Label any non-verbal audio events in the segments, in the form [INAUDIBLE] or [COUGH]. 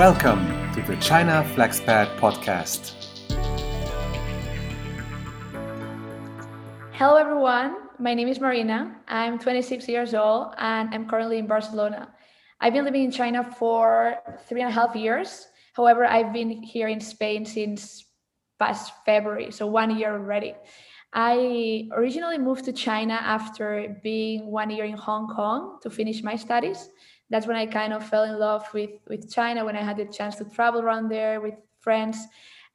Welcome to the China FlexPad podcast. Hello, everyone. My name is Marina. I'm 26 years old and I'm currently in Barcelona. I've been living in China for three and a half years. However, I've been here in Spain since past February, so one year already. I originally moved to China after being one year in Hong Kong to finish my studies. That's when I kind of fell in love with, with China, when I had the chance to travel around there with friends.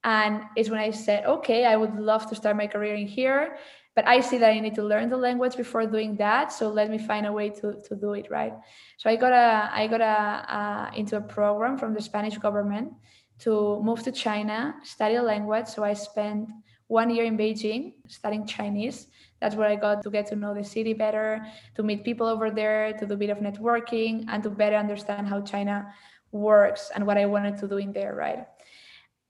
And it's when I said, okay, I would love to start my career in here, but I see that I need to learn the language before doing that. So let me find a way to, to do it, right? So I got a I got a, into a program from the Spanish government to move to China, study the language. So I spent one year in Beijing studying Chinese. That's where I got to get to know the city better, to meet people over there, to do a bit of networking, and to better understand how China works and what I wanted to do in there, right?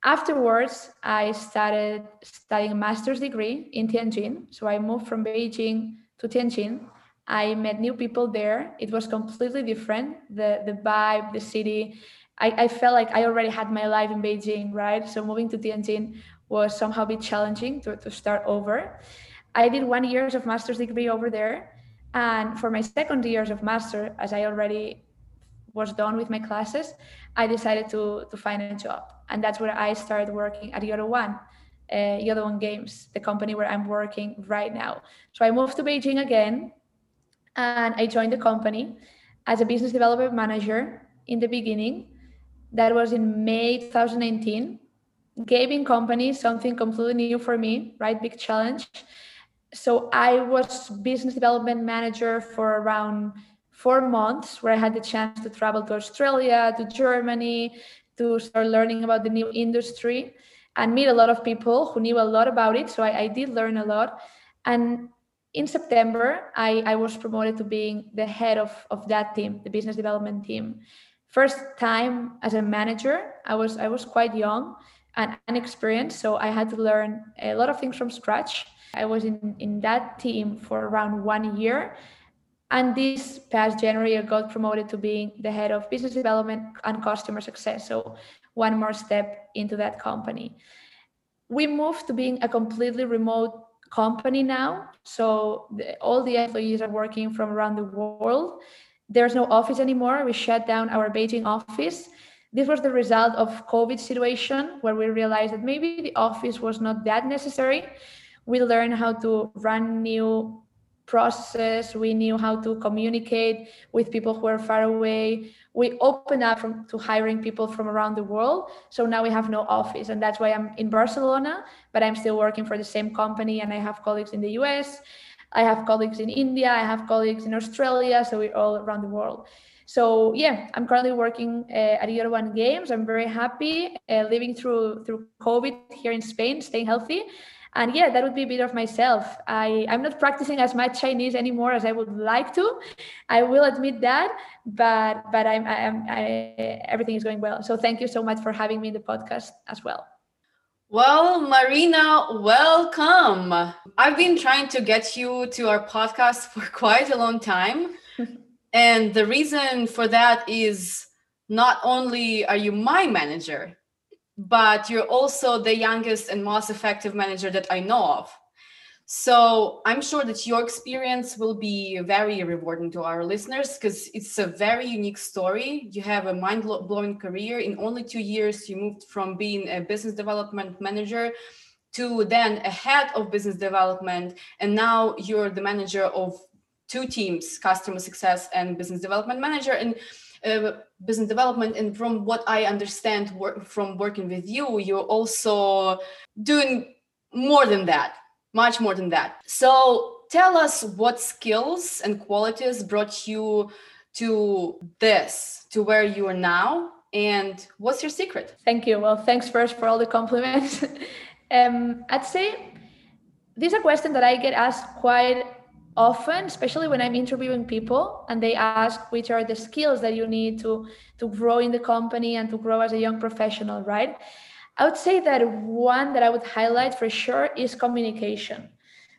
Afterwards, I started studying a master's degree in Tianjin. So I moved from Beijing to Tianjin. I met new people there. It was completely different. The the vibe, the city. I, I felt like I already had my life in Beijing, right? So moving to Tianjin was somehow a bit challenging to, to start over. I did one years of master's degree over there. And for my second years of master, as I already was done with my classes, I decided to, to find a job. And that's where I started working at Yodo One, uh, Yodo One Games, the company where I'm working right now. So I moved to Beijing again and I joined the company as a business development manager in the beginning. That was in May 2019 gaming company something completely new for me right big challenge so i was business development manager for around four months where i had the chance to travel to australia to germany to start learning about the new industry and meet a lot of people who knew a lot about it so i, I did learn a lot and in september I, I was promoted to being the head of, of that team the business development team first time as a manager i was i was quite young and inexperienced. So I had to learn a lot of things from scratch. I was in, in that team for around one year. And this past January, I got promoted to being the head of business development and customer success. So one more step into that company. We moved to being a completely remote company now. So the, all the employees are working from around the world. There's no office anymore. We shut down our Beijing office this was the result of covid situation where we realized that maybe the office was not that necessary we learned how to run new process we knew how to communicate with people who are far away we opened up from, to hiring people from around the world so now we have no office and that's why i'm in barcelona but i'm still working for the same company and i have colleagues in the us i have colleagues in india i have colleagues in australia so we're all around the world so yeah, I'm currently working uh, at Yodo One Games. I'm very happy uh, living through through COVID here in Spain, staying healthy. And yeah, that would be a bit of myself. I, I'm not practicing as much Chinese anymore as I would like to. I will admit that, but but I'm, I'm I, everything is going well. So thank you so much for having me in the podcast as well. Well, Marina, welcome. I've been trying to get you to our podcast [LAUGHS] for quite a long time. [LAUGHS] And the reason for that is not only are you my manager, but you're also the youngest and most effective manager that I know of. So I'm sure that your experience will be very rewarding to our listeners because it's a very unique story. You have a mind blowing career. In only two years, you moved from being a business development manager to then a head of business development. And now you're the manager of two teams customer success and business development manager and uh, business development and from what i understand work, from working with you you're also doing more than that much more than that. So tell us what skills and qualities brought you to this to where you are now and what's your secret? Thank you. Well thanks first for all the compliments. [LAUGHS] Um, i'd say this is a question that i get asked quite often especially when i'm interviewing people and they ask which are the skills that you need to to grow in the company and to grow as a young professional right i would say that one that i would highlight for sure is communication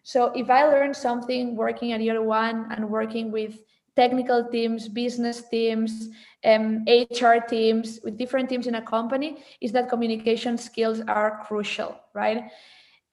so if i learned something working at Yodo One and working with technical teams, business teams, um, HR teams, with different teams in a company, is that communication skills are crucial, right?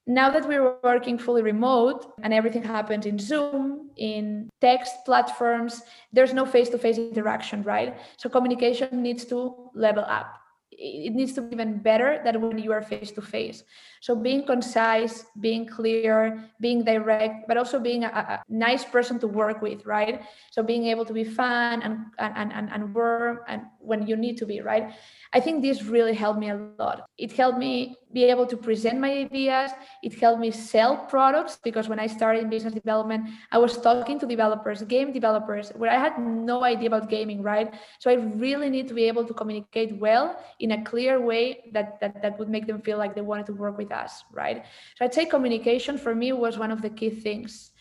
Now that we're working fully remote and everything happens in Zoom, in text platforms, there's no face to face interaction, right? So communication needs to level up it needs to be even better than when you are face to face. So being concise, being clear, being direct, but also being a, a, nice person to work with, right? So being able to be fun and and and, and warm and when you need to be, right? I think this really helped me a lot. It helped me be able to present my ideas. It helped me sell products because when I started in business development, I was talking to developers, game developers, where I had no idea about gaming, right? So I really need to be able to communicate well in a clear way that that, that would make them feel like they wanted to work with us, right? So I'd say communication for me was one of the key things.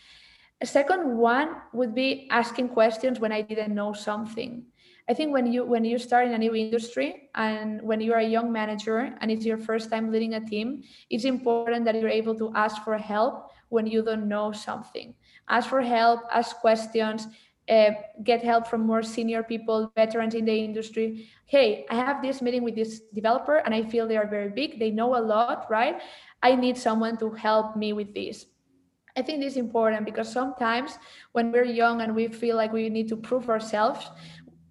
A second one would be asking questions when I didn't know something. I think when you when you start in a new industry and when you are a young manager and it's your first time leading a team, it's important that you're able to ask for help when you don't know something. Ask for help, ask questions, uh, get help from more senior people, veterans in the industry. Hey, I have this meeting with this developer and I feel they are very big. They know a lot, right? I need someone to help me with this. I think this is important because sometimes when we're young and we feel like we need to prove ourselves,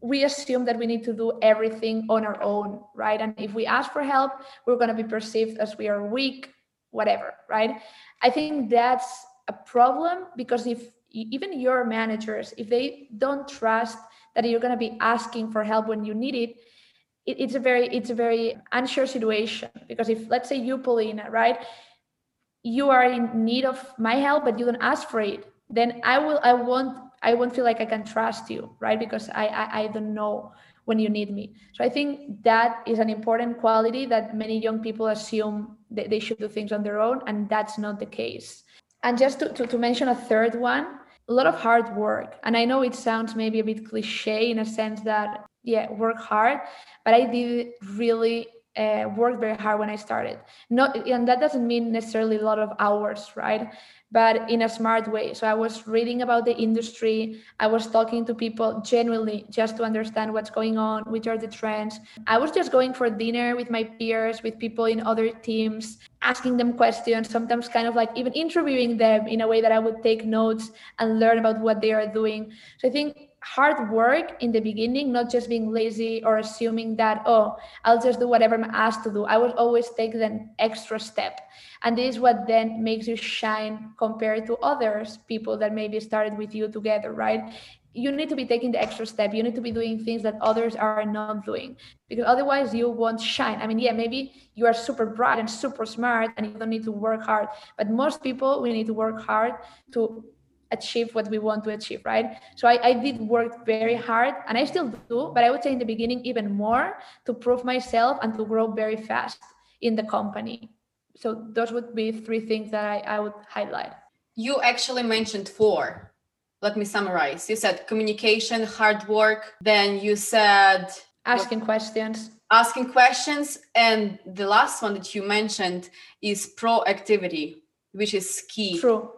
we assume that we need to do everything on our own, right? And if we ask for help, we're going to be perceived as we are weak, whatever, right? I think that's a problem because if even your managers, if they don't trust that you're going to be asking for help when you need it, it, it's a very it's a very unsure situation because if let's say you paulina right you are in need of my help but you don't ask for it then i will i won't I won't feel like I can trust you, right? Because I, I, I don't know when you need me. So I think that is an important quality that many young people assume that they should do things on their own, and that's not the case. And just to, to, to mention a third one, a lot of hard work. And I know it sounds maybe a bit cliche in a sense that, yeah, work hard, but I did really uh, work very hard when I started. Not, and that doesn't mean necessarily a lot of hours, right? but in a smart way. So I was reading about the industry. I was talking to people genuinely just to understand what's going on, which are the trends. I was just going for dinner with my peers, with people in other teams, asking them questions, sometimes kind of like even interviewing them in a way that I would take notes and learn about what they are doing. So I think hard work in the beginning, not just being lazy or assuming that, oh, I'll just do whatever I'm asked to do. I would always take the extra step. And this is what then makes you shine compared to others, people that maybe started with you together, right? You need to be taking the extra step. You need to be doing things that others are not doing because otherwise you won't shine. I mean, yeah, maybe you are super bright and super smart and you don't need to work hard. But most people, we need to work hard to achieve what we want to achieve, right? So I, I did work very hard and I still do, but I would say in the beginning even more to prove myself and to grow very fast in the company. So those would be three things that I, I would highlight. You actually mentioned four. Let me summarize. You said communication, hard work, then you said asking what? questions. Asking questions. And the last one that you mentioned is proactivity, which is key. True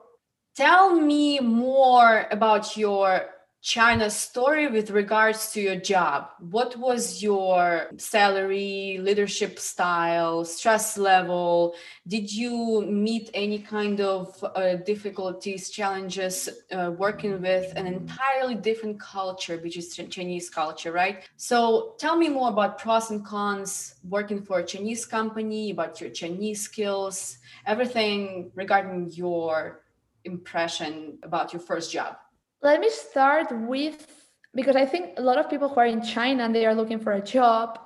Tell me more about your China story with regards to your job. What was your salary, leadership style, stress level? Did you meet any kind of uh, difficulties, challenges uh, working with an entirely different culture, which is Chinese culture, right? So tell me more about pros and cons working for a Chinese company, about your Chinese skills, everything regarding your impression about your first job? Let me start with because I think a lot of people who are in China and they are looking for a job,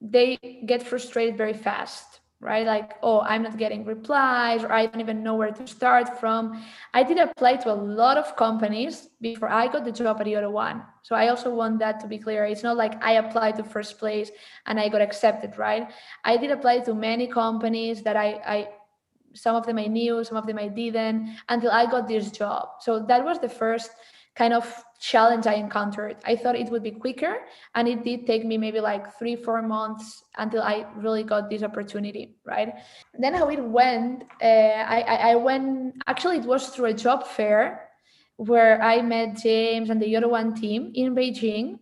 they get frustrated very fast, right? Like, oh, I'm not getting replies, or I don't even know where to start from. I did apply to a lot of companies before I got the job at Yodo One. So I also want that to be clear. It's not like I applied to first place and I got accepted, right? I did apply to many companies that I, I some of them I knew, some of them I didn't, until I got this job. So that was the first kind of challenge I encountered. I thought it would be quicker, and it did take me maybe like three, four months until I really got this opportunity, right? Then how it went, uh, I, I, I went, actually, it was through a job fair. where I met James and Yodo One team in Beijing.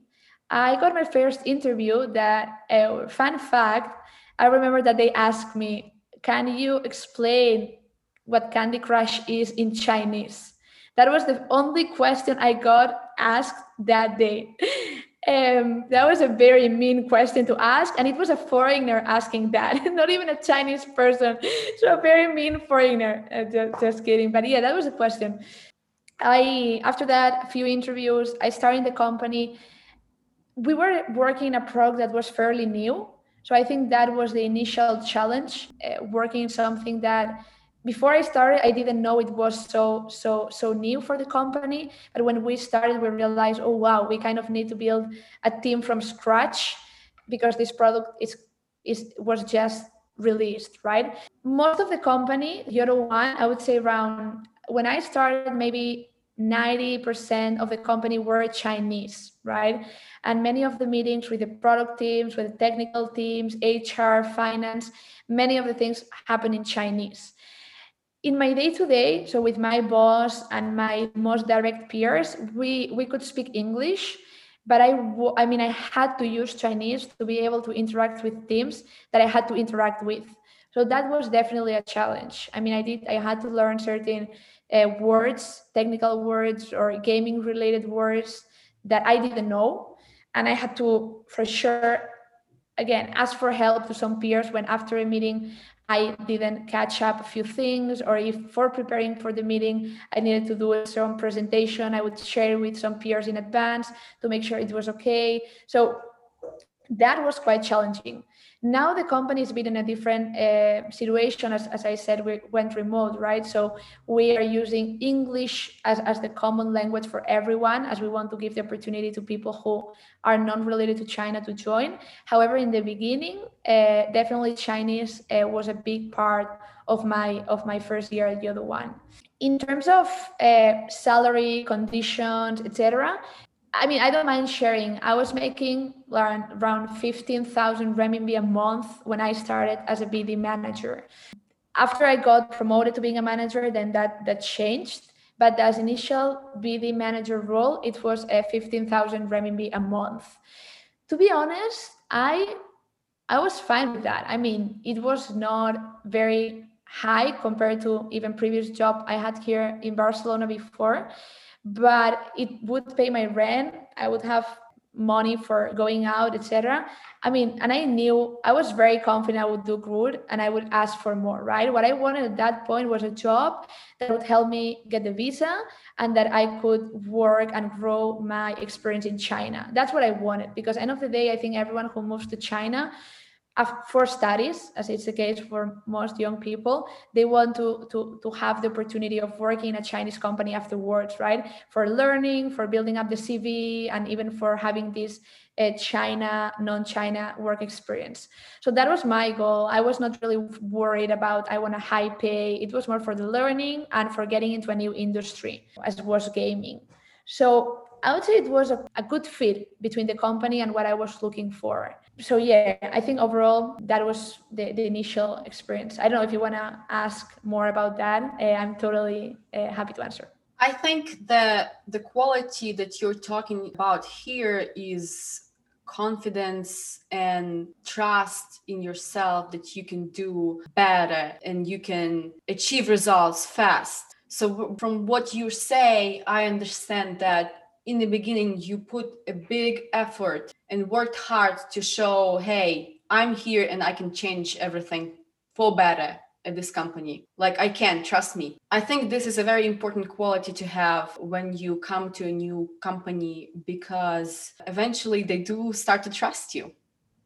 I got my first interview that, uh, fun fact, I remember that they asked me, Can you explain what Candy Crush is in Chinese? That was the only question I got asked that day. [LAUGHS] Um, that was a very mean question to ask, and it was a foreigner asking that, [LAUGHS] not even a Chinese person. [LAUGHS] So a very mean foreigner. Uh, just, just kidding, but yeah, that was a question. I after that, a few interviews. I started the company. We were working a product that was fairly new, so I think that was the initial challenge. Uh, working something that before I started, I didn't know it was so so so new for the company. But when we started, we realized, oh wow, we kind of need to build a team from scratch because this product is is was just released, right? Most of the company, Yodo One, I would say around when I started, maybe 90% of the company were Chinese, right? And many of the meetings with the product teams, with the technical teams, HR, finance, many of the things happen in Chinese in my day to day so with my boss and my most direct peers we we could speak english but I, I mean i had to use chinese to be able to interact with teams that i had to interact with. So that was definitely a challenge. I mean i did i had to learn certain uh, words technical words or gaming related words that i didn't know. And i had to for sure again ask for help to some peers when after a meeting I didn't catch up a few things, or if for preparing for the meeting, I needed to do a some presentation, I would share with some peers in advance to make sure it was okay. So that was quite challenging. Now the company has been in a different uh, situation. As, as I said, we went remote, right? So we are using English as, as the common language for everyone, as we want to give the opportunity to people who are non related to China to join. However, in the beginning, uh, definitely Chinese uh, was a big part of my of my first year at Yodo One. In terms of uh, salary, conditions, etc., I mean, I don't mind sharing. I was making around, around 15,000 renminbi a month when I started as a BD manager. After I got promoted to being a manager, then that, that changed. But as initial BD manager role, it was a 15,000 renminbi a month. To be honest, I I was fine with that. I mean, it was not very high compared to even previous job I had here in Barcelona before but it would pay my rent i would have money for going out etc i mean and i knew i was very confident i would do good and i would ask for more right? What i wanted at that point was a job that would help me get the visa and that i could work and grow my experience in china. That's what i wanted because end of the day i think everyone who moves to china for studies, as it's the case for most young people, they want to, to, to have the opportunity of working in a Chinese company afterwards, right? For learning, for building up the CV, and even for having this uh, China, non China work experience. So that was my goal. I was not really worried about, I want a high pay. It was more for the learning and for getting into a new industry, as was gaming. So I would say it was a, a good fit between the company and what I was looking for. So yeah, I think overall that was the, the initial experience. I don't know if you want to ask more about that. Uh, I'm totally uh, happy to answer. I think that the quality that you're talking about here is confidence and trust in yourself that you can do better and you can achieve results fast. So, from what you say, I understand that in the beginning you put a big effort and worked hard to show hey i'm here and i can change everything for better at this company. Like i can trust me. I think this is a very important quality to have when you come to a new company because eventually they do start to trust you.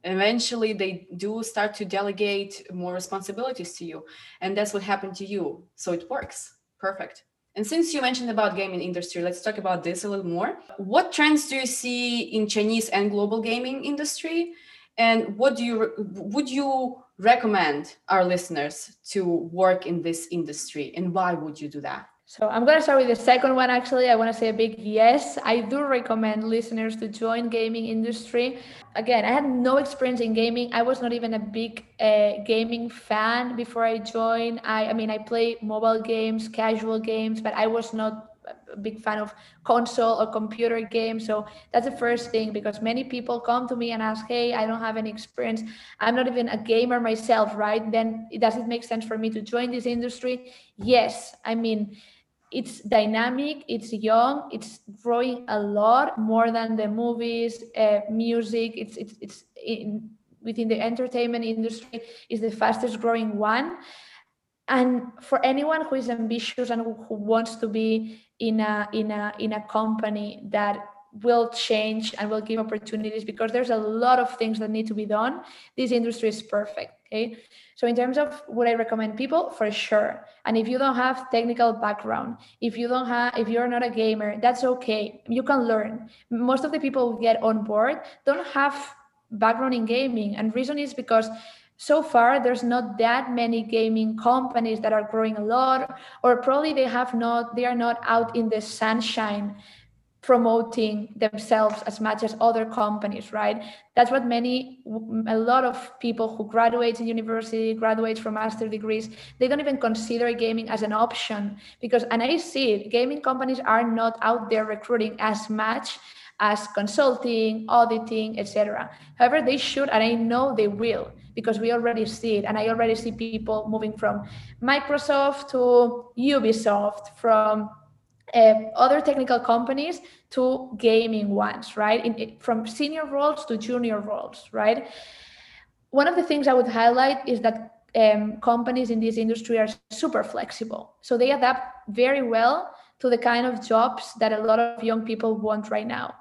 Eventually they do start to delegate more responsibilities to you and that's what happened to you. So it works. Perfect and since you mentioned about gaming industry, let's talk about this a little more. What trends do you see in Chinese and global gaming industry? And what do you would you recommend our listeners to work in this industry and why would you do that? So I'm going to start with the second one. Actually, I want to say a big yes. I do recommend listeners to join gaming industry. Again, I had no experience in gaming. I was not even a big uh, gaming fan before I joined. I, I mean, I play mobile games, casual games, but I was not a big fan of console or computer games. So that's the first thing because many people come to me and ask, Hey, I don't have any experience. I'm not even a gamer myself, right? Then does it make sense for me to join this industry? Yes. I mean, it's dynamic it's young it's growing a lot more than the movies uh, music. It's it's, it's in, within the entertainment industry is the fastest growing one. And for anyone who is ambitious and who, wants to be in a in a in a company that will change and will give opportunities because there's a lot of things that need to be done this industry is perfect okay? So in terms of would i recommend people for sure. And if you don't have technical background if you don't have if you're not a gamer that's okay. You can learn. Most of the people who get on board don't have background in gaming. And reason is because so far there's not that many gaming companies that are growing a lot or probably they have not they are not out in the sunshine promoting themselves as much as other companies right that's what many a lot of people who graduate in university graduate from master degrees they don't even consider gaming as an option because and i see it gaming companies are not out there recruiting as much as consulting auditing etc however they should and i know they will because we already see it. And I already see people moving from Microsoft to Ubisoft, from uh, other technical companies to gaming ones, right? In, from senior roles to junior roles, right? One of the things I would highlight is that um, companies in this industry are super flexible. So they adapt very well to the kind of jobs that a lot of young people want right now.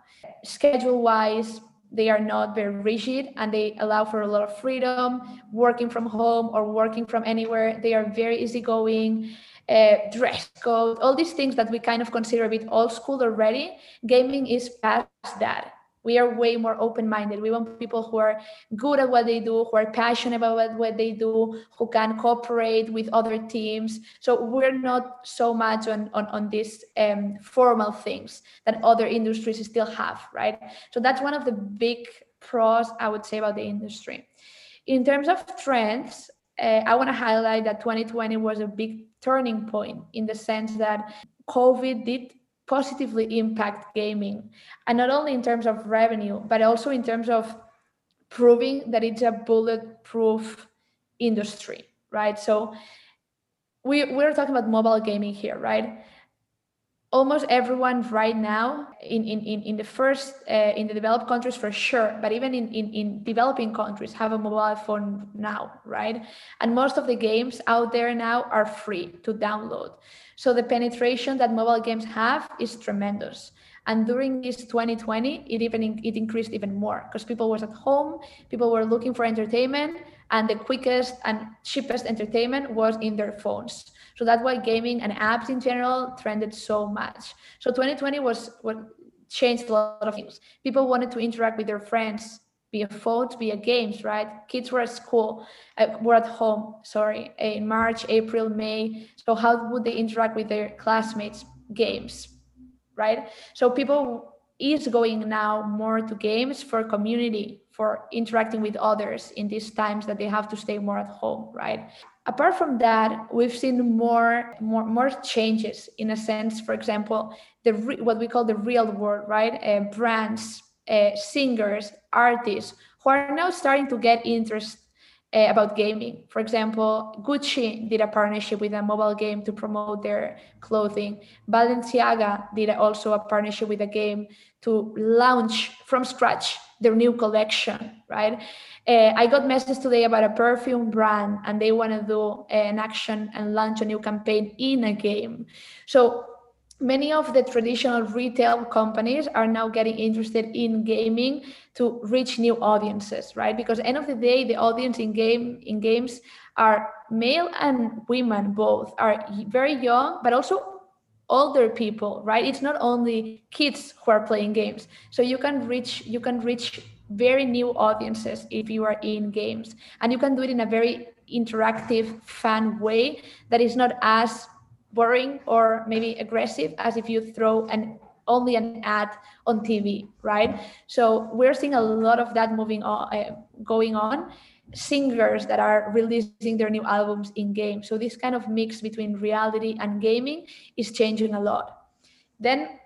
Schedule wise, they are not very rigid and they allow for a lot of freedom working from home or working from anywhere they are very easygoing uh, dress code all these things that we kind of consider a bit old school already gaming is past that. We are way more open-minded. We want people who are good at what they do who are passionate about what they do who can cooperate with other teams. So we're not so much on on, on these um, formal things that other industries still have right? So that's one of the big pros i would say about the industry. In terms of trends uh, i want to highlight that 2020 was a big turning point in the sense that covid did positively impact gaming and not only in terms of revenue but also in terms of proving that it's a bulletproof industry right? So we, we're talking about mobile gaming here right almost everyone right now in, in, in, in the first uh, in the developed countries for sure but even in, in, in developing countries have a mobile phone now right? And most of the games out there now are free to download. So the penetration that mobile games have is tremendous. And during this 2020 it even it increased even more because people was at home people were looking for entertainment and the quickest and cheapest entertainment was in their phones so that's why gaming and apps in general trended so much. So 2020 was what changed a lot of things. People wanted to interact with their friends via phones, via games, right? Kids were at school, uh, were at home, sorry, in March, April, May. So how would they interact with their classmates? Games, right? So people is going now more to games for community, for interacting with others in these times that they have to stay more at home, right? Apart from that we've seen more more more changes in a sense for example the re- what we call the real world right? Uh, brands uh, singers artists who are now starting to get interest uh, about gaming. For example gucci did a partnership with a mobile game to promote their clothing. Balenciaga did also a partnership with a game to launch from scratch their new collection right uh, I got messages today about a perfume brand and they want to do an action and launch a new campaign in a game. So many of the traditional retail companies are now getting interested in gaming to reach new audiences, right? Because end of the day, the audience in game in games are male and women both are very young, but also older people, right? It's not only kids who are playing games. So you can reach you can reach very new audiences if you are in games and you can do it in a very interactive fun way that is not as boring or maybe aggressive as if you throw an only an ad on tv right so we're seeing a lot of that moving on uh, going on singers that are releasing their new albums in games so this kind of mix between reality and gaming is changing a lot. Then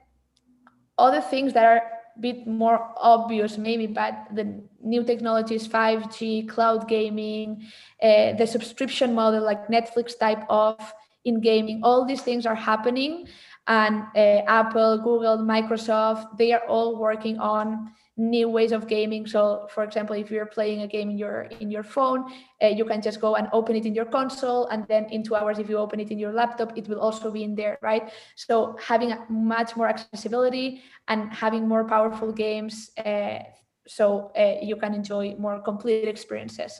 other things that are a bit more obvious maybe but the new technologies 5g cloud gaming uh, the subscription model like netflix type of in gaming all these things are happening and uh, apple google microsoft they are all working on new ways of gaming. So for example if you're playing a game in your in your phone uh, you can just go and open it in your console and then in two hours if you open it in your laptop it will also be in there right? So having much more accessibility and having more powerful games uh, so uh, you can enjoy more complete experiences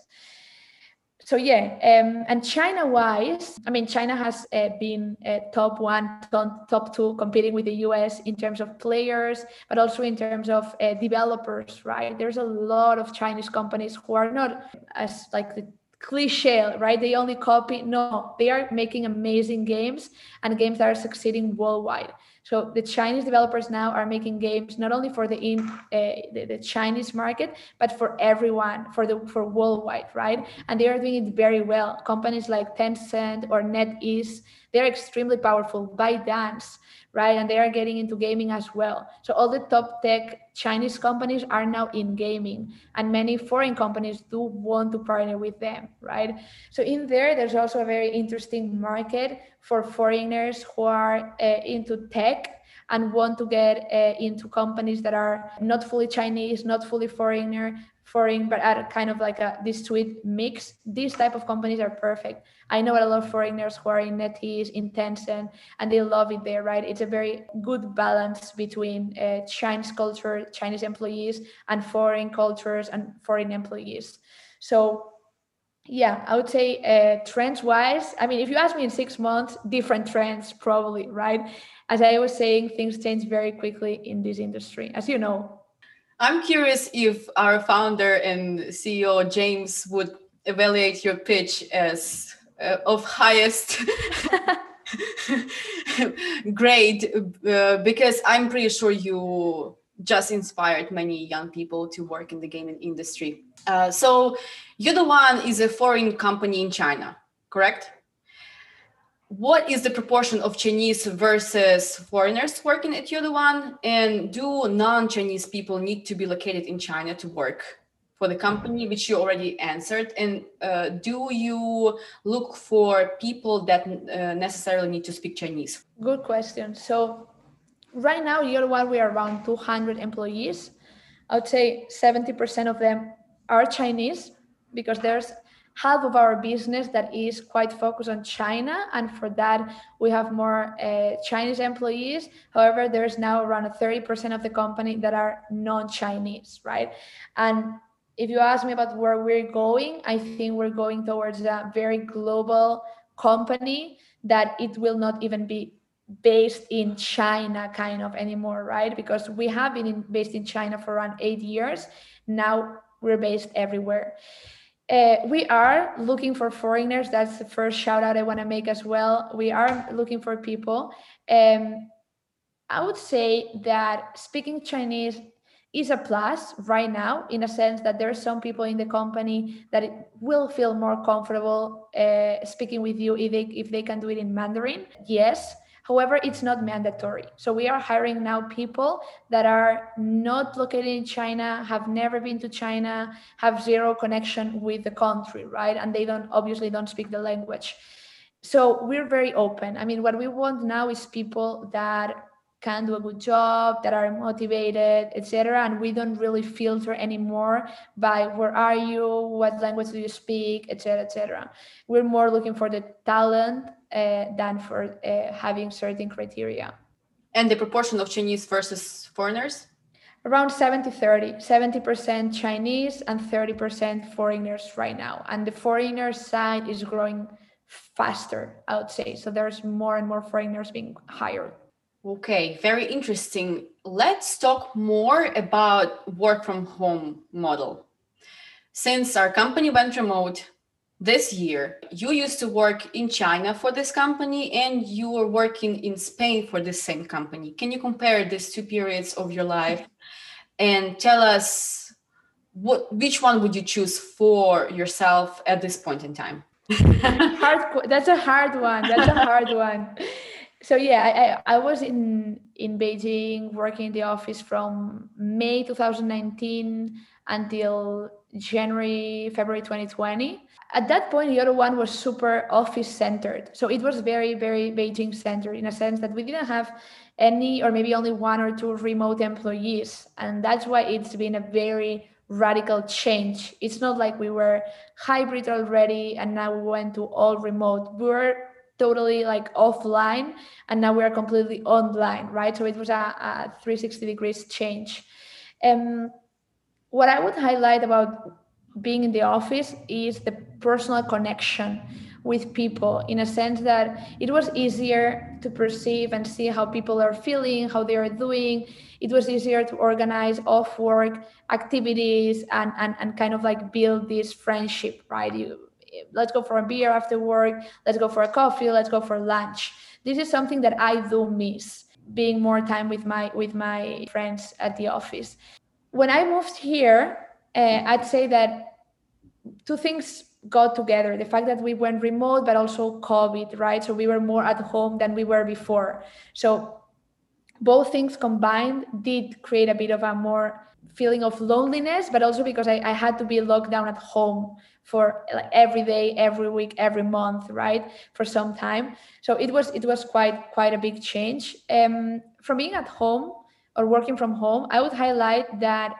so yeah, um, and China wise, I mean, China has uh, been uh, top one, top, top two, competing with the US in terms of players, but also in terms of uh, developers, right? There's a lot of Chinese companies who are not as like the cliche, right? They only copy. No, they are making amazing games and games that are succeeding worldwide. So the Chinese developers now are making games not only for the in uh, the, the, Chinese market, but for everyone, for the for worldwide, right? And they are doing it very well. Companies like Tencent or NetEase, they're extremely powerful. ByteDance, right? And they are getting into gaming as well. So all the top tech Chinese companies are now in gaming, and many foreign companies do want to partner with them, right? So in there, there's also a very interesting market for foreigners who are uh, into tech and want to get uh, into companies that are not fully Chinese, not fully foreigner, foreign, but are kind of like a this sweet mix. These type of companies are perfect. I know a lot of foreigners who are in NetEase, in Tencent, and they love it there, right? It's a very good balance between uh, Chinese culture, Chinese employees, and foreign cultures and foreign employees. So yeah, I would say uh, trends wise, I mean, if you ask me in six months, different trends probably, right? As I was saying, things change very quickly in this industry, as you know. I'm curious if our founder and CEO, James, would evaluate your pitch as uh, of highest [LAUGHS] grade, uh, because I'm pretty sure you just inspired many young people to work in the gaming industry. Uh, so One is a foreign company in China, correct? What is the proportion of Chinese versus foreigners working at One? And do non-Chinese people need to be located in China to work for the company, which you already answered? And uh, do you look for people that uh, necessarily need to speak Chinese? Good question. So right now, one, we are around 200 employees. I would say 70% of them are Chinese because there's half of our business that is quite focused on China. And for that, we have more uh, Chinese employees. However, there's now around 30% of the company that are non Chinese, right? And if you ask me about where we're going, I think we're going towards a very global company that it will not even be based in China kind of anymore, right? Because we have been in, based in China for around eight years. Now we're based everywhere. Uh, we are looking for foreigners. That's the first shout out I want to make as well. We are looking for people. Um, I would say that speaking Chinese is a plus right now in a sense that there are some people in the company that will feel more comfortable uh, speaking with you if they if they can do it in Mandarin. Yes, However, it's not mandatory. So we are hiring now people that are not located in China, have never been to China, have zero connection with the country, right? And they don't obviously don't speak the language. So we're very open. I mean, what we want now is people that can do a good job, that are motivated, etc. And we don't really filter anymore by where are you, what language do you speak, etc., etc. We're more looking for the talent uh, than for uh, having certain criteria. And the proportion of Chinese versus foreigners? Around 70 30, 70% Chinese and 30% foreigners right now. And the foreigner side is growing faster, I would say. So there's more and more foreigners being hired. Okay, very interesting. Let's talk more about work from home model. Since our company went remote this year, you used to work in China for this company and you were working in Spain for the same company. Can you compare these two periods of your life and tell us what which one would you choose for yourself at this point in time? [LAUGHS] hard that's a hard one. That's a hard one [LAUGHS] so yeah I, I, was in in Beijing, working in the office from May 2019 until January, February 2020. At that point, Yodo One was super office centered. So it was very, very Beijing centered in a sense that we didn't have any or maybe only one or two remote employees. And that's why it's been a very radical change. It's not like we were hybrid already and now we went to all remote. We were totally like offline and now we're completely online, right? So it was a, a 360 degrees change. Um, what I would highlight about being in the office is the personal connection with people in a sense that it was easier to perceive and see how people are feeling, how they are doing. It was easier to organize off work activities and, and, and kind of like build this friendship, right? You let's go for a beer after work, let's go for a coffee, let's go for lunch. This is something that I do miss being more time with my with my friends at the office. When I moved here, uh, I'd say that two things got together. The fact that we went remote but also covid right? So we were more at home than we were before. So both things combined did create a bit of a more feeling of loneliness but also because i, I had to be locked down at home for like every day every week every month right for some time. So it was it was quite quite a big change. Um, from being at home or working from home i would highlight that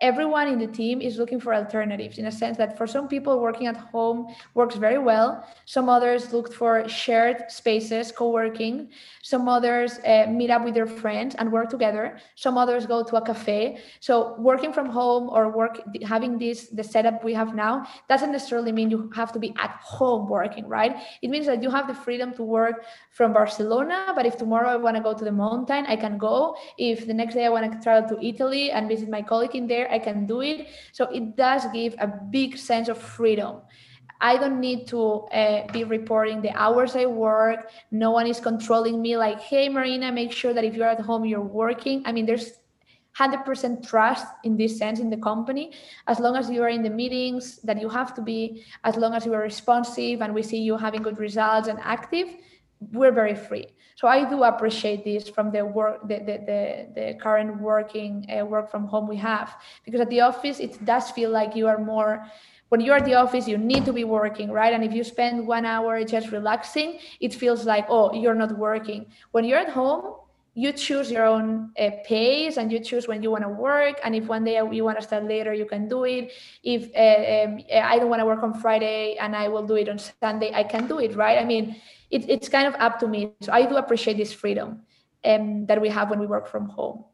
everyone in the team is looking for alternatives in a sense that for some people working at home works very well. Some others looked for shared spaces co-working. Some others uh, meet up with their friends and work together. Some others go to a cafe. So working from home or work having this the setup we have now doesn't necessarily mean you have to be at home working right? It means that you have the freedom to work from barcelona but if tomorrow i want to go to the mountain i can go. If the next day i want to travel to italy and visit my colleague in there i can do it so it does give a big sense of freedom I don't need to uh, be reporting the hours I work. No one is controlling me like, hey, Marina, make sure that if you're at home, you're working. I mean, there's 100% trust in this sense in the company. As long as you are in the meetings that you have to be, as long as you are responsive and we see you having good results and active, we're very free. So I do appreciate this from the work, the the the, the current working uh, work from home we have, because at the office it does feel like you are more. When you're at the office, you need to be working, right? And if you spend one hour just relaxing, it feels like oh, you're not working. When you're at home, you choose your own uh, pace and you choose when you want to work and if one day you want to start later you can do it if uh, um, i don't want to work on friday and i will do it on sunday i can do it right i mean it, it's kind of up to me. So I do appreciate this freedom um, that we have when we work from home.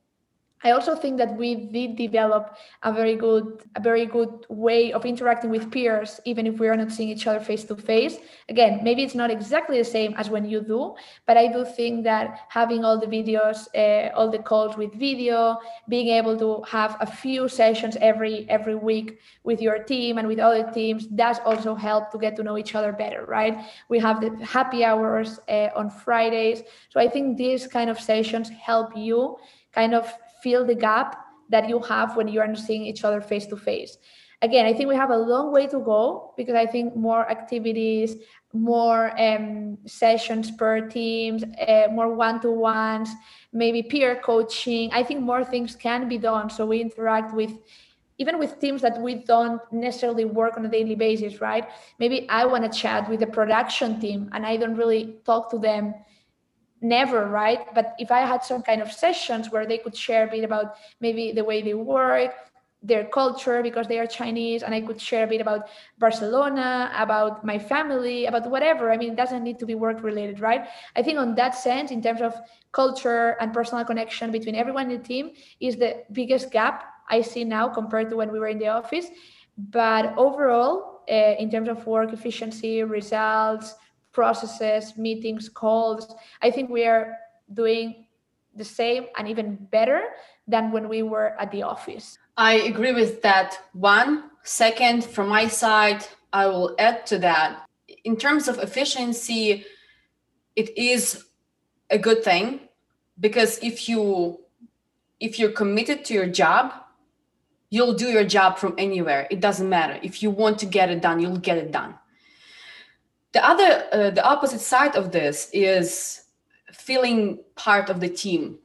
I also think that we did develop a very good, a very good way of interacting with peers, even if we are not seeing each other face to face. Again, maybe it's not exactly the same as when you do, but I do think that having all the videos, uh, all the calls with video, being able to have a few sessions every every week with your team and with other teams does also help to get to know each other better, right? We have the happy hours uh, on Fridays, so I think these kind of sessions help you kind of fill the gap that you have when you are not seeing each other face to face. Again, I think we have a long way to go because I think more activities, more um, sessions per teams, uh, more one-to-ones, maybe peer coaching. I think more things can be done so we interact with even with teams that we don't necessarily work on a daily basis, right? Maybe I want to chat with the production team and I don't really talk to them never right? But if i had some kind of sessions where they could share a bit about maybe the way they work their culture because they are chinese and i could share a bit about barcelona about my family about whatever i mean it doesn't need to be work related right? I think on that sense in terms of culture and personal connection between everyone in the team is the biggest gap i see now compared to when we were in the office. But overall uh, in terms of work efficiency results processes, meetings, calls. I think we are doing the same and even better than when we were at the office. I agree with that. One second, from my side, I will add to that. In terms of efficiency, it is a good thing because if you if you're committed to your job you'll do your job from anywhere it doesn't matter if you want to get it done you'll get it done the other uh, the opposite side of this is feeling part of the team.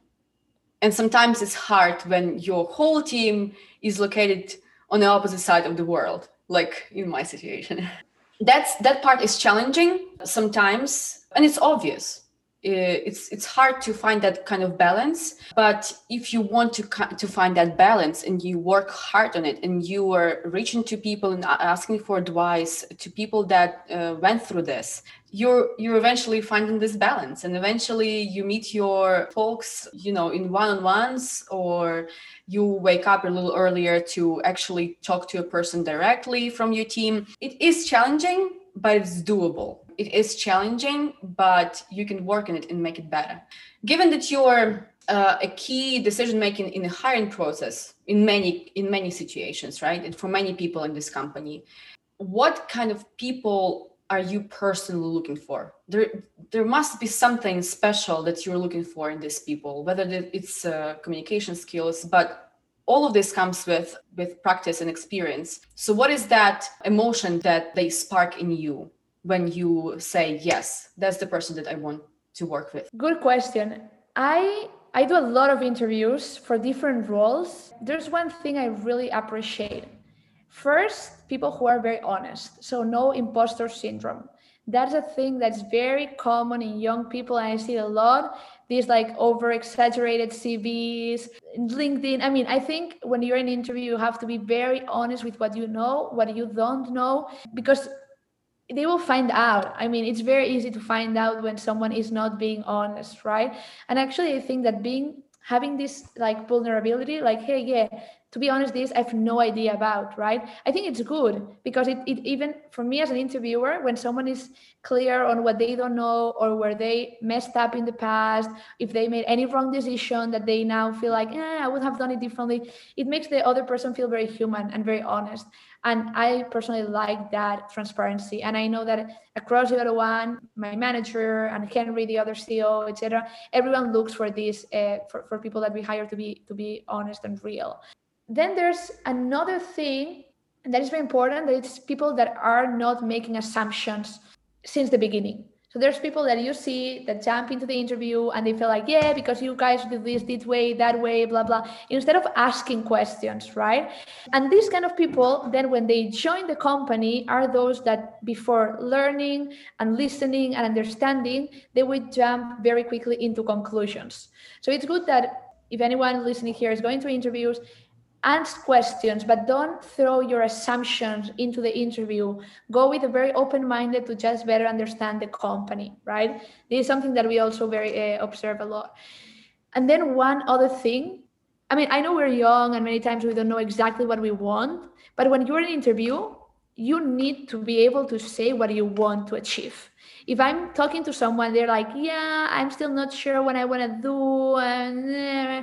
And sometimes it's hard when your whole team is located on the opposite side of the world, like in my situation. [LAUGHS] That's that part is challenging sometimes, and it's obvious it's it's hard to find that kind of balance but if you want to to find that balance and you work hard on it and you are reaching to people and asking for advice to people that uh, went through this you're you're eventually finding this balance. And eventually you meet your folks you know in one-on-ones or you wake up a little earlier to actually talk to a person directly from your team. It is challenging but it's doable it is challenging, but you can work on it and make it better. Given that you're uh, a key decision making in the hiring process in many in many situations, right? And for many people in this company, what kind of people are you personally looking for? There, there must be something special that you're looking for in these people, whether it's uh, communication skills, but all of this comes with with practice and experience. So, what is that emotion that they spark in you? When you say yes that's the person that i want to work with. Good question. I i do a lot of interviews for different roles. There's one thing i really appreciate. First people who are very honest so no imposter syndrome. That's a thing that's very common in young people and i see a lot. These like over exaggerated cvs linkedin. I mean i think when you're in an interview you have to be very honest with what you know what you don't know because they will find out. I mean it's very easy to find out when someone is not being honest right? And actually i think that being having this like vulnerability like hey yeah to be honest this i have no idea about right i think it's good because it, it even for me as an interviewer when someone is clear on what they don't know or where they messed up in the past if they made any wrong decision that they now feel like eh, i would have done it differently it makes the other person feel very human and very honest and I personally like that transparency. And I know that across Yodo One, my manager and Henry, the other CEO, etc., everyone looks for this uh, for, for people that we hire to be to be honest and real. Then there's another thing that is very important that it's people that are not making assumptions since the beginning. So there's people that you see that jump into the interview and they feel like, yeah, because you guys did this this way, that way, blah blah. Instead of asking questions, right? And these kind of people, then when they join the company, are those that before learning and listening and understanding, they would jump very quickly into conclusions. So it's good that if anyone listening here is going to interviews, ask questions, but don't throw your assumptions into the interview. Go with a very open minded to just better understand the company, right? This is something that we also very uh, observe a lot. And then one other thing, I mean, I know we're young and many times we don't know exactly what we want, but when you're in an interview, you need to be able to say what you want to achieve. If I'm talking to someone, they're like, "Yeah, I'm still not sure what I want to do," and eh,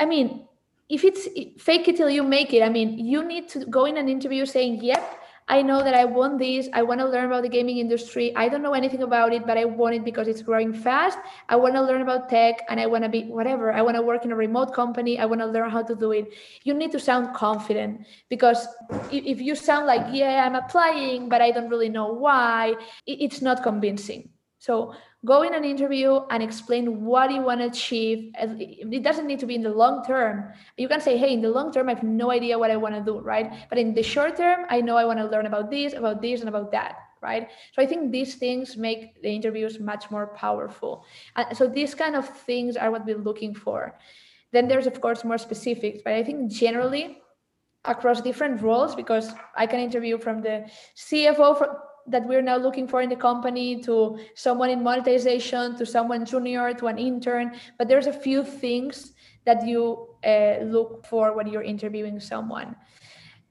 I mean, if it's fake it till you make it i mean you need to go in an interview saying yep i know that i want this i want to learn about the gaming industry i don't know anything about it but i want it because it's growing fast i want to learn about tech and i want to be whatever i want to work in a remote company i want to learn how to do it. You need to sound confident because if you sound like yeah i'm applying but i don't really know why it's not convincing. So go in an interview and explain what you want to achieve. It doesn't need to be in the long term. You can say, hey, in the long term, I have no idea what I want to do, right? But in the short term, I know I want to learn about this, about this, and about that, right? So I think these things make the interviews much more powerful. And so these kind of things are what we're looking for. Then there's, of course, more specifics, but I think generally across different roles, because I can interview from the CFO for, that we're now looking for in the company to someone in monetization to someone junior to an intern. But there's a few things that you uh, look for when you're interviewing someone.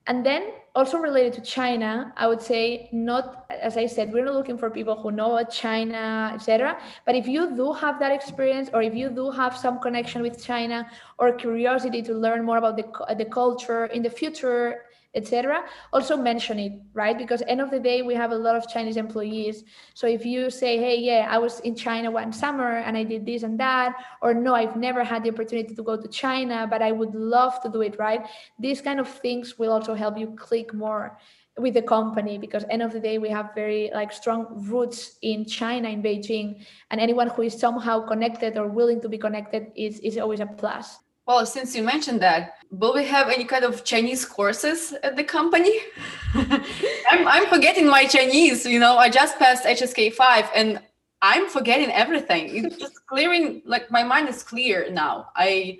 And then also related to china i would say not as i said we're not looking for people who know china etc but if you do have that experience or if you do have some connection with china or curiosity to learn more about the, the culture in the future etc. Also mention it right? Because end of the day we have a lot of chinese employees. So if you say hey yeah i was in china one summer and i did this and that or no i've never had the opportunity to go to china but i would love to do it right? These kind of things will also help you click more with the company because end of the day we have very like strong roots in china in beijing and anyone who is somehow connected or willing to be connected is, is always a plus well, since you mentioned that, will we have any kind of Chinese courses at the company? [LAUGHS] I'm, I'm forgetting my Chinese. You know, I just passed HSK 5 and I'm forgetting everything. It's just clearing, like, my mind is clear now. I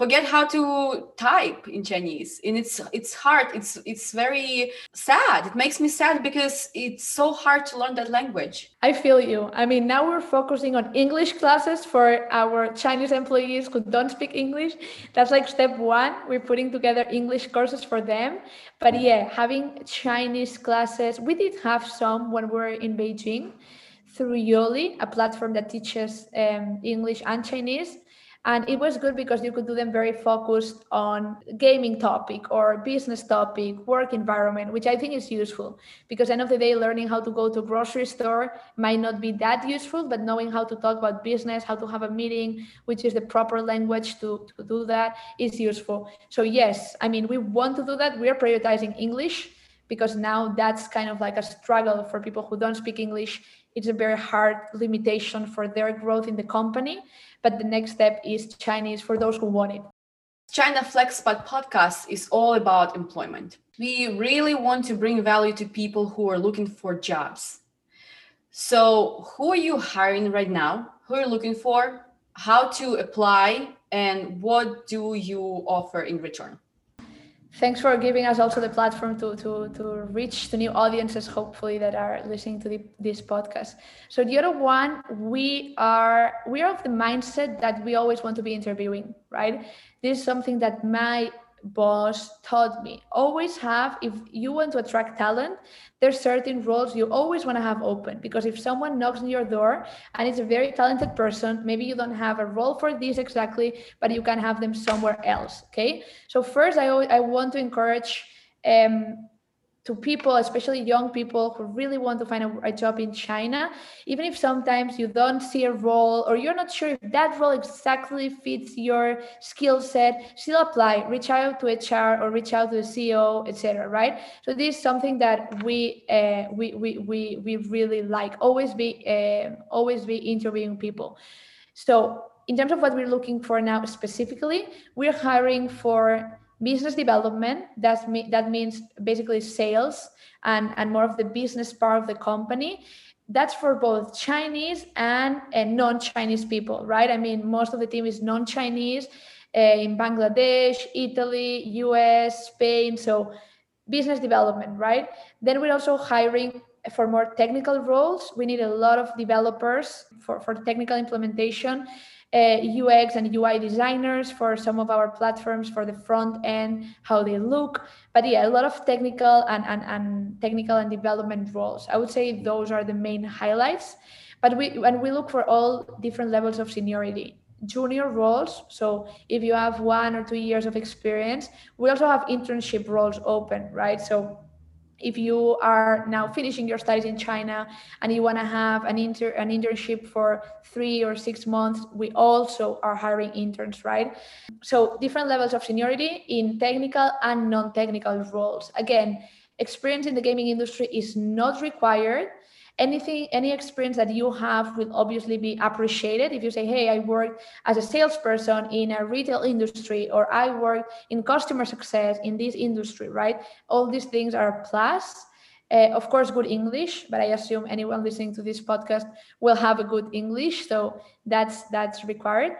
forget how to type in Chinese, and it's it's hard. It's it's very sad. It makes me sad because it's so hard to learn that language. I feel you. I mean, now we're focusing on English classes for our Chinese employees who don't speak English. That's like step one. We're putting together English courses for them. But yeah, having Chinese classes, we did have some when we were in Beijing through Yoli, a platform that teaches um, English and Chinese and it was good because you could do them very focused on gaming topic or business topic work environment which i think is useful because end of the day learning how to go to grocery store might not be that useful but knowing how to talk about business how to have a meeting which is the proper language to, to do that is useful. So yes i mean we want to do that. We are prioritizing english because now that's kind of like a struggle for people who don't speak english. It's a very hard limitation for their growth in the company but the next step is Chinese for those who want it. China FlexPath podcast is all about employment. We really want to bring value to people who are looking for jobs. So, who are you hiring right now? Who are you looking for? How to apply? And what do you offer in return? Thanks for giving us also the platform to to to reach to new audiences hopefully that are listening to the, this podcast. So Yodo One we are we are of the mindset that we always want to be interviewing right? This is something that my boss taught me. Always have if you want to attract talent there's certain roles you always want to have open because if someone knocks on your door and it's a very talented person maybe you don't have a role for this exactly but you can have them somewhere else okay? So first i, I want to encourage um, to people, especially young people who really want to find a, a, job in China, even if sometimes you don't see a role or you're not sure if that role exactly fits your skill set, still apply. Reach out to HR or reach out to the CEO, etc. Right? So this is something that we uh, we, we we we really like. Always be uh, always be interviewing people. So in terms of what we're looking for now specifically, we're hiring for business development that's me, that means basically sales and and more of the business part of the company. That's for both chinese and, and non-chinese people right? I mean most of the team is non-chinese uh, in bangladesh italy us spain so business development right? Then we're also hiring for more technical roles. We need a lot of developers for, for technical implementation uh, UX and UI designers for some of our platforms for the front end, how they look. But yeah, a lot of technical and, and, and technical and development roles. I would say those are the main highlights. But we when we look for all different levels of seniority, junior roles. So if you have one or two years of experience, we also have internship roles open, right? So if you are now finishing your studies in China and you want to have an inter an internship for three or six months, we also are hiring interns, right? So different levels of seniority in technical and non-technical roles. Again, experience in the gaming industry is not required anything any experience that you have will obviously be appreciated. If you say hey i worked as a salesperson in a retail industry or i work in customer success in this industry right? All these things are plus. Uh, of course good english but i assume anyone listening to this podcast will have a good english so that's that's required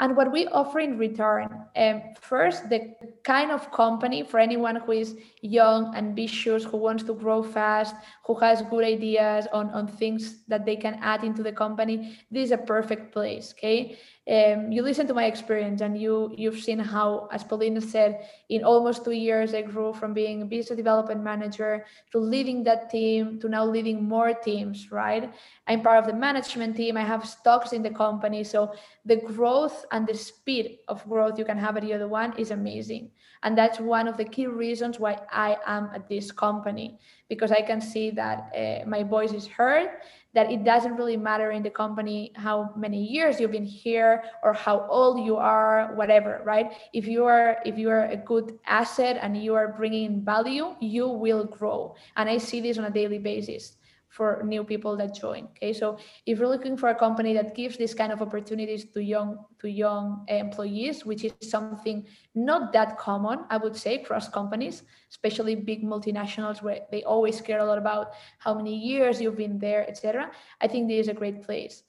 and what we offer in return. Um, first, the kind of company for anyone who is young, ambitious, who wants to grow fast, who has good ideas on, on things that they can add into the company. This is a perfect place. Okay um, you listen to my experience and you you've seen how as paulina said in almost two years i grew from being a business development manager to leading that team to now leading more teams right? I'm part of the management team. I have stocks in the company. So the growth and the speed of growth you can have at Yodo One is amazing. And that's one of the key reasons why i am at this company because i can see that uh, my voice is heard that it doesn't really matter in the company how many years you've been here or how old you are whatever right? If you are if you are a good asset and you are bringing value you will grow. And i see this on a daily basis for new people that join okay? So if you're looking for a company that gives this kind of opportunities to young to young employees which is something not that common i would say across companies especially big multinationals where they always care a lot about how many years you've been there etc i think this is a great place.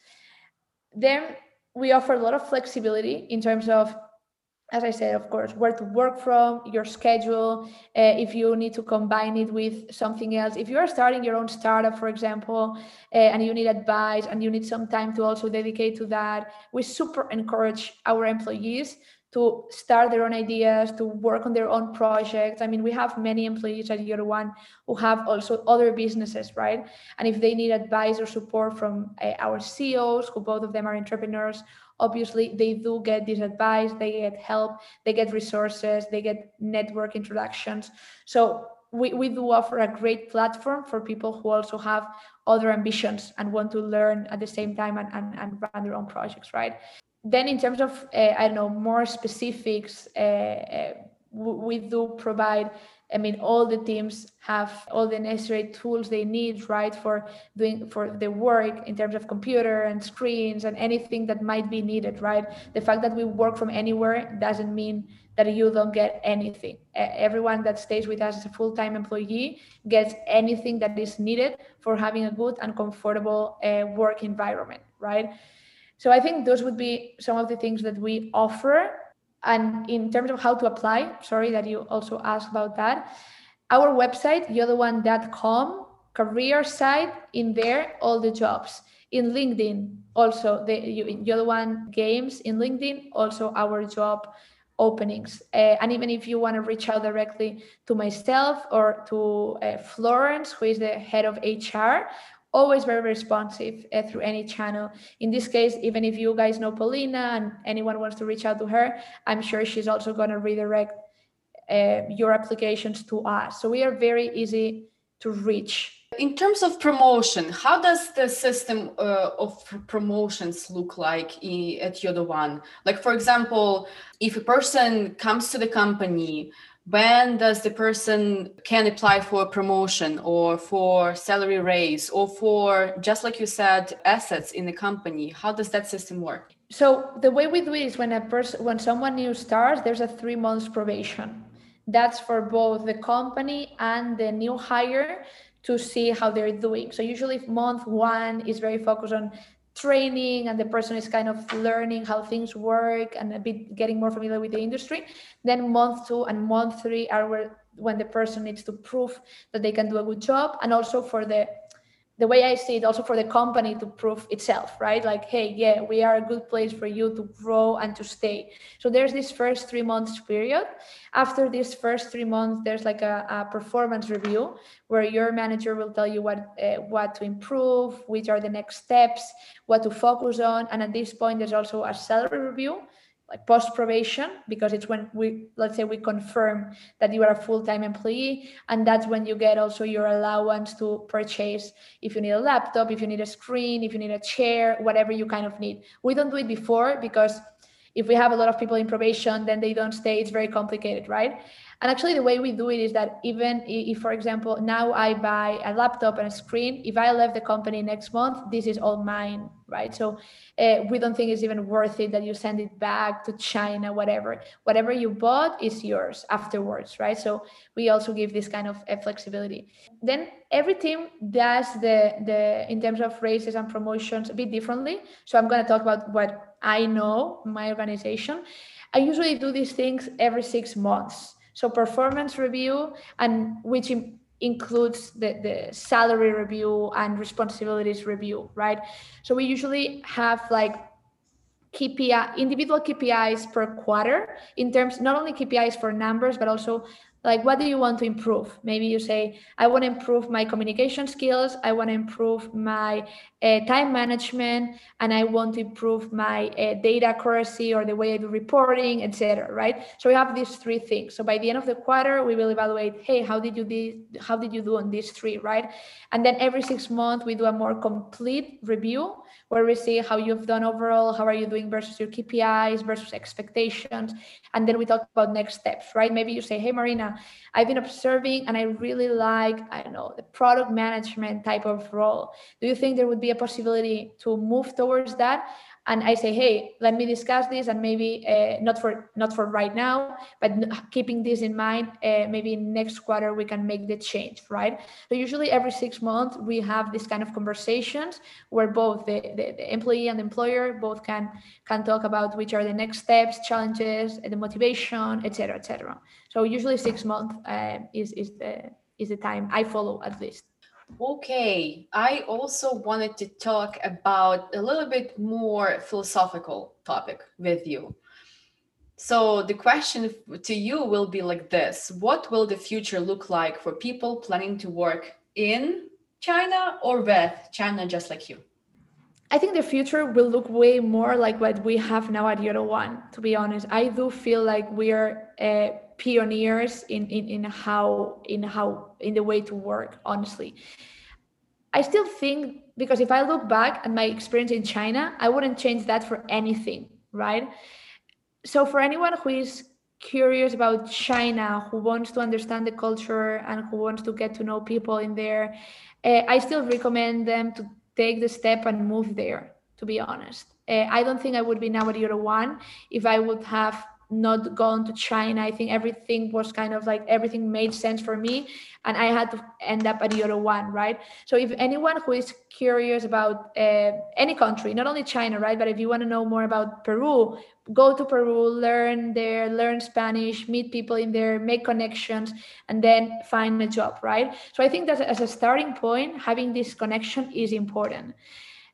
Then we offer a lot of flexibility in terms of as I said, of course, where to work from, your schedule, uh, if you need to combine it with something else. If you are starting your own startup, for example, uh, and you need advice and you need some time to also dedicate to that, we super encourage our employees to start their own ideas, to work on their own projects. I mean, we have many employees at Yodo One who have also other businesses, right? And if they need advice or support from uh, our CEOs, who both of them are entrepreneurs, obviously they do get this advice, they get help, they get resources, they get network introductions. So we, we do offer a great platform for people who also have other ambitions and want to learn at the same time and, and, and run their own projects, right? then in terms of uh, i don't know more specifics uh, we do provide i mean all the teams have all the necessary tools they need right for doing for the work in terms of computer and screens and anything that might be needed right? The fact that we work from anywhere doesn't mean that you don't get anything. Everyone that stays with us as a full-time employee gets anything that is needed for having a good and comfortable uh, work environment right? So I think those would be some of the things that we offer. And in terms of how to apply, sorry that you also asked about that. Our website, yotheone.com, career site, in there, all the jobs. In LinkedIn, also the You're Games in LinkedIn, also our job openings. Uh, and even if you want to reach out directly to myself or to uh, Florence, who is the head of HR, always very responsive uh, through any channel. In this case, even if you guys know Paulina and anyone wants to reach out to her, I'm sure she's also going to redirect uh, your applications to us. So we are very easy to reach. In terms of promotion, how does the system uh, of promotions look like in, at Yodo One? Like, for example, if a person comes to the company, when does the person can apply for a promotion or for salary raise or for just like you said assets in the company? How does that system work? So the way we do it is when a person when someone new starts there's a three months probation. That's for both the company and the new hire to see how they're doing. So usually month one is very focused on training and the person is kind of learning how things work and a bit getting more familiar with the industry then month two and month three are where when the person needs to prove that they can do a good job. And also for the the way I see it, also for the company to prove itself, right? Like, hey, yeah, we are a good place for you to grow and to stay. So there's this first three months period. After this first three months, there's like a, a performance review where your manager will tell you what uh, what to improve, which are the next steps, what to focus on, and at this point, there's also a salary review like post probation because it's when we let's say we confirm that you are a full-time employee and that's when you get also your allowance to purchase if you need a laptop if you need a screen if you need a chair whatever you kind of need. We don't do it before because if we have a lot of people in probation then they don't stay. It's very complicated right and actually, the way we do it is that even if, for example, now I buy a laptop and a screen, if I left the company next month, this is all mine, right? So uh, we don't think it's even worth it that you send it back to China, whatever. Whatever you bought is yours afterwards, right? So we also give this kind of uh, flexibility. Then every team does the the in terms of raises and promotions a bit differently. So I'm going to talk about what I know my organization. I usually do these things every six months. So performance review and which includes the, the salary review and responsibilities review, right? So we usually have like KPI, individual KPIs per quarter in terms, not only KPIs for numbers, but also like what do you want to improve? Maybe you say i want to improve my communication skills i want to improve my uh, time management and i want to improve my uh, data accuracy or the way i do reporting etc right? So we have these three things. So by the end of the quarter we will evaluate hey how did you do how did you do on these three? Right? And then every six months we do a more complete review where we see how you've done overall, how are you doing versus your KPIs versus expectations. And then we talk about next steps, right? Maybe you say, hey, Marina, I've been observing and I really like, I don't know, the product management type of role. Do you think there would be a possibility to move towards that? And I say, hey, let me discuss this, and maybe uh, not for not for right now, but keeping this in mind, uh, maybe next quarter we can make the change, right? So usually every six months we have this kind of conversations where both the, the, the employee and the employer both can can talk about which are the next steps, challenges, the motivation, etc., etc. So usually six months uh, is is the is the time I follow at least. Okay, I also wanted to talk about a little bit more philosophical topic with you. So the question to you will be like this What will the future look like for people planning to work in China or with China just like you? I think the future will look way more like what we have now at Yodo One, to be honest. I do feel like we are uh, pioneers in, in, in how in how in the way to work honestly. I still think because if i look back at my experience in china i wouldn't change that for anything right? So for anyone who is curious about china who wants to understand the culture and who wants to get to know people in there uh, i still recommend them to take the step and move there to be honest. Uh, i don't think i would be now at Yodo One if i would have not gone to China. I think everything was kind of like everything made sense for me, and I had to end up at Yodo One, right? So if anyone who is curious about uh, any country, not only China, right, but if you want to know more about Peru, go to Peru, learn there, learn Spanish, meet people in there, make connections, and then find a job, right? So I think that as a starting point, having this connection is important.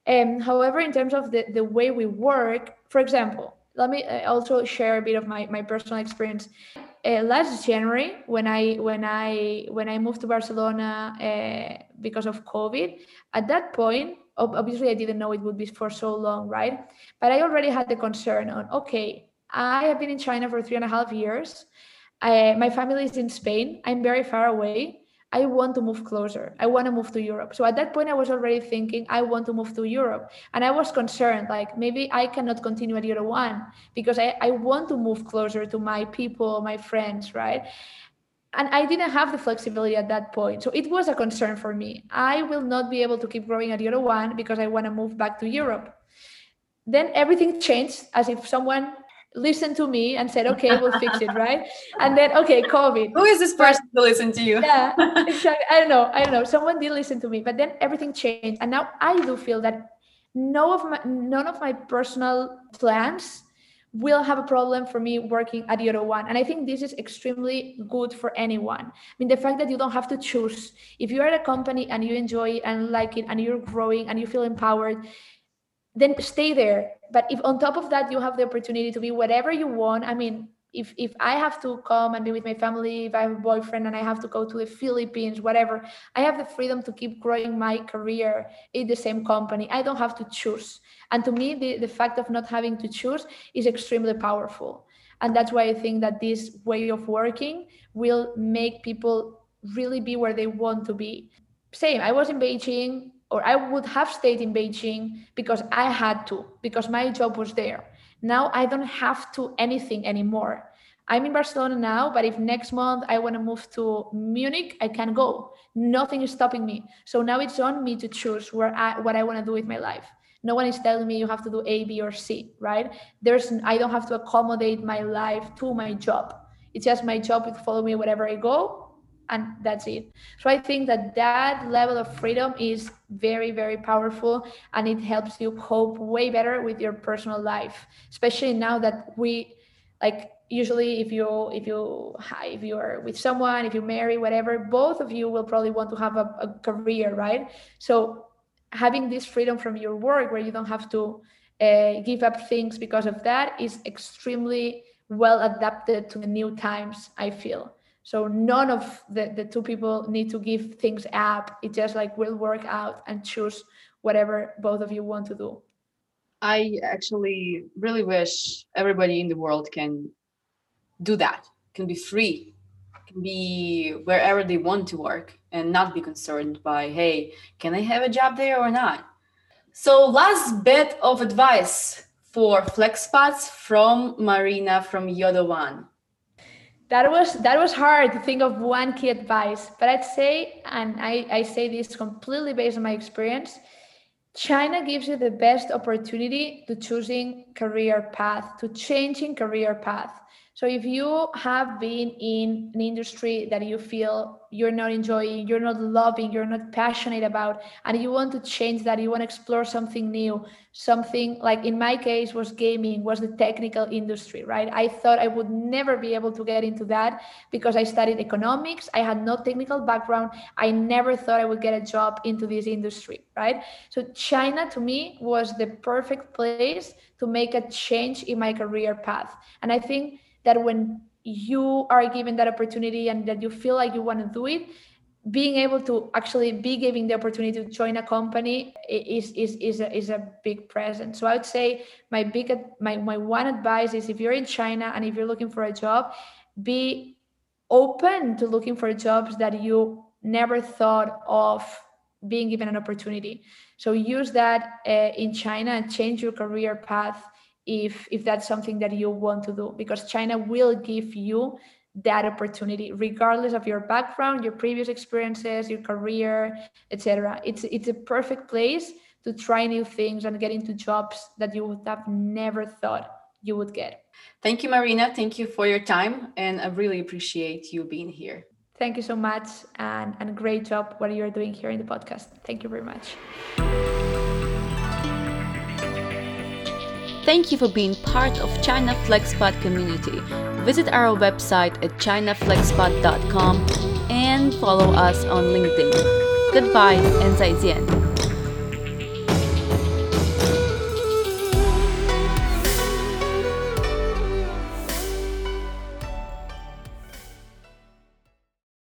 Um, however, in terms of the, the way we work, for example, let me uh, also share a bit of my, my personal experience. Uh, last january when i when i when i moved to barcelona uh, because of covid at that point obviously i didn't know it would be for so long right? But i already had the concern on okay i have been in china for three and a half years. Uh, my family is in spain. I'm very far away I want to move closer. I want to move to Europe. So at that point, I was already thinking, I want to move to Europe. And I was concerned, like maybe I cannot continue at Yodo One because I, I want to move closer to my people, my friends, right? And I didn't have the flexibility at that point. So it was a concern for me. I will not be able to keep growing at Yodo One because I want to move back to Europe. Then everything changed as if someone listened to me and said, okay, we'll fix it, right? And then, okay, COVID. Who is this person to listen to you? yeah, exactly. I don't know. I don't know. Someone did listen to me, but then everything changed. And now I do feel that none of my, none of my personal plans will have a problem for me working at Yodo One. And I think this is extremely good for anyone. I mean, the fact that you don't have to choose. If you're at a company and you enjoy it and like it and you're growing and you feel empowered, then stay there. But if on top of that you have the opportunity to be whatever you want i mean if if i have to come and be with my family if i have a boyfriend and i have to go to the philippines whatever i have the freedom to keep growing my career in the same company. I don't have to choose. And to me the, the fact of not having to choose is extremely powerful. And that's why i think that this way of working will make people really be where they want to be. Same i was in beijing or I would have stayed in Beijing because I had to, because my job was there. Now I don't have to anything anymore. I'm in Barcelona now, but if next month I want to move to Munich, I can go. Nothing is stopping me. So now it's on me to choose where I, what I want to do with my life. No one is telling me you have to do A, B, or C, right? There's I don't have to accommodate my life to my job. It's just my job will follow me wherever I go, and that's it. So i think that that level of freedom is very very powerful and it helps you cope way better with your personal life especially now that we like usually if you if you if you are with someone if you marry whatever both of you will probably want to have a, a career right? So having this freedom from your work where you don't have to uh, give up things because of that is extremely well adapted to the new times i feel So none of the, the two people need to give things up. It just like will work out and choose whatever both of you want to do. I actually really wish everybody in the world can do that, can be free, can be wherever they want to work and not be concerned by, hey, can I have a job there or not? So, last bit of advice for FlexPads from Marina from Yodo One. That was that was hard to think of one key advice, but I'd say, and I, I say this completely based on my experience, China gives you the best opportunity to choosing career path, to changing career path. So if you have been in an industry that you feel you're not enjoying, you're not loving, you're not passionate about, and you want to change that, you want to explore something new, something like in my case was gaming, was the technical industry, right? I thought I would never be able to get into that because I studied economics, I had no technical background, I never thought I would get a job into this industry, right? So China to me was the perfect place to make a change in my career path. And I think that when you are given that opportunity and that you feel like you want to do it being able to actually be giving the opportunity to join a company is is is a, is a big present. So i would say my big my, my one advice is if you're in china and if you're looking for a job be open to looking for jobs that you never thought of being given an opportunity. So use that uh, in china and change your career path if if that's something that you want to do because china will give you that opportunity regardless of your background your previous experiences your career etc it's it's a perfect place to try new things and get into jobs that you would have never thought you would get. Thank you marina. Thank you for your time and i really appreciate you being here. Thank you so much and and great job what you're doing here in the podcast. Thank you very much Thank you for being part of China FlexPod community. Visit our website at chinaflexpod.com and follow us on LinkedIn. Goodbye and 再见.